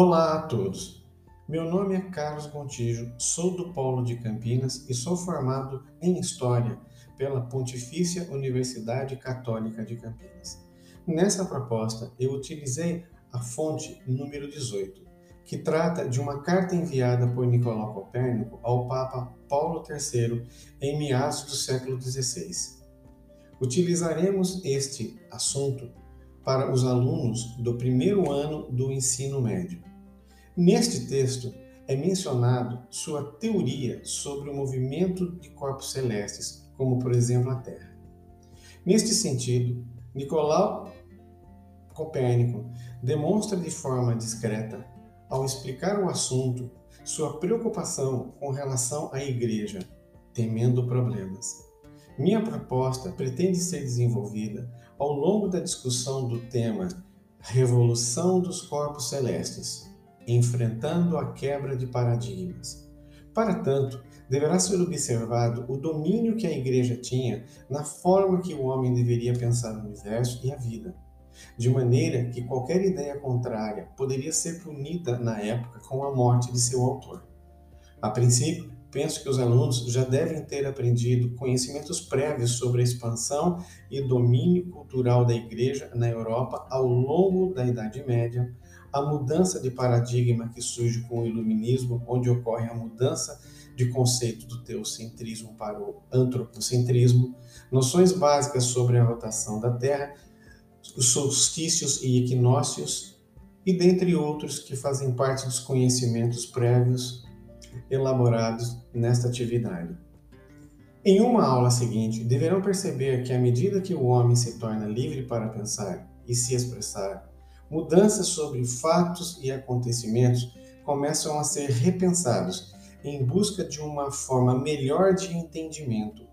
Olá a todos. Meu nome é Carlos Gontijo, sou do Polo de Campinas e sou formado em História pela Pontifícia Universidade Católica de Campinas. Nessa proposta, eu utilizei a fonte número 18, que trata de uma carta enviada por Nicolau Copérnico ao Papa Paulo III em meados do século XVI. Utilizaremos este assunto para os alunos do primeiro ano do ensino médio. Neste texto é mencionado sua teoria sobre o movimento de corpos celestes, como por exemplo a Terra. Neste sentido, Nicolau Copérnico demonstra de forma discreta, ao explicar o assunto, sua preocupação com relação à Igreja, temendo problemas. Minha proposta pretende ser desenvolvida ao longo da discussão do tema Revolução dos Corpos Celestes, enfrentando a quebra de paradigmas. Para tanto, deverá ser observado o domínio que a Igreja tinha na forma que o homem deveria pensar o universo e a vida, de maneira que qualquer ideia contrária poderia ser punida na época com a morte de seu autor. A princípio, penso que os alunos já devem ter aprendido conhecimentos prévios sobre a expansão e domínio cultural da Igreja na Europa ao longo da Idade Média, a mudança de paradigma que surge com o Iluminismo, onde ocorre a mudança de conceito do teocentrismo para o antropocentrismo, noções básicas sobre a rotação da Terra, os solstícios e equinócios, e dentre outros que fazem parte dos conhecimentos prévios elaborados nesta atividade. Em uma aula seguinte, deverão perceber que à medida que o homem se torna livre para pensar e se expressar, mudanças sobre fatos e acontecimentos começam a ser repensados em busca de uma forma melhor de entendimento,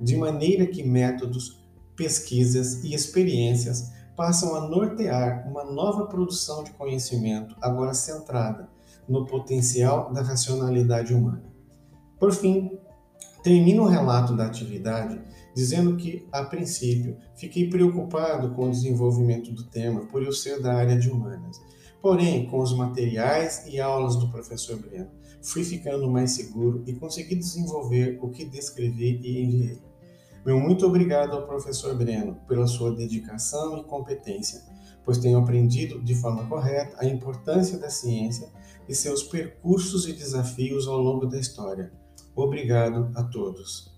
de maneira que métodos, pesquisas e experiências passam a nortear uma nova produção de conhecimento, agora centrada no potencial da racionalidade humana. Por fim, termino o relato da atividade dizendo que, a princípio, fiquei preocupado com o desenvolvimento do tema por eu ser da área de humanas. Porém, com os materiais e aulas do professor Breno, fui ficando mais seguro e consegui desenvolver o que descrevi e enviei. Meu muito obrigado ao professor Breno pela sua dedicação e competência pois tenho aprendido de forma correta a importância da ciência e seus percursos e desafios ao longo da história. Obrigado a todos.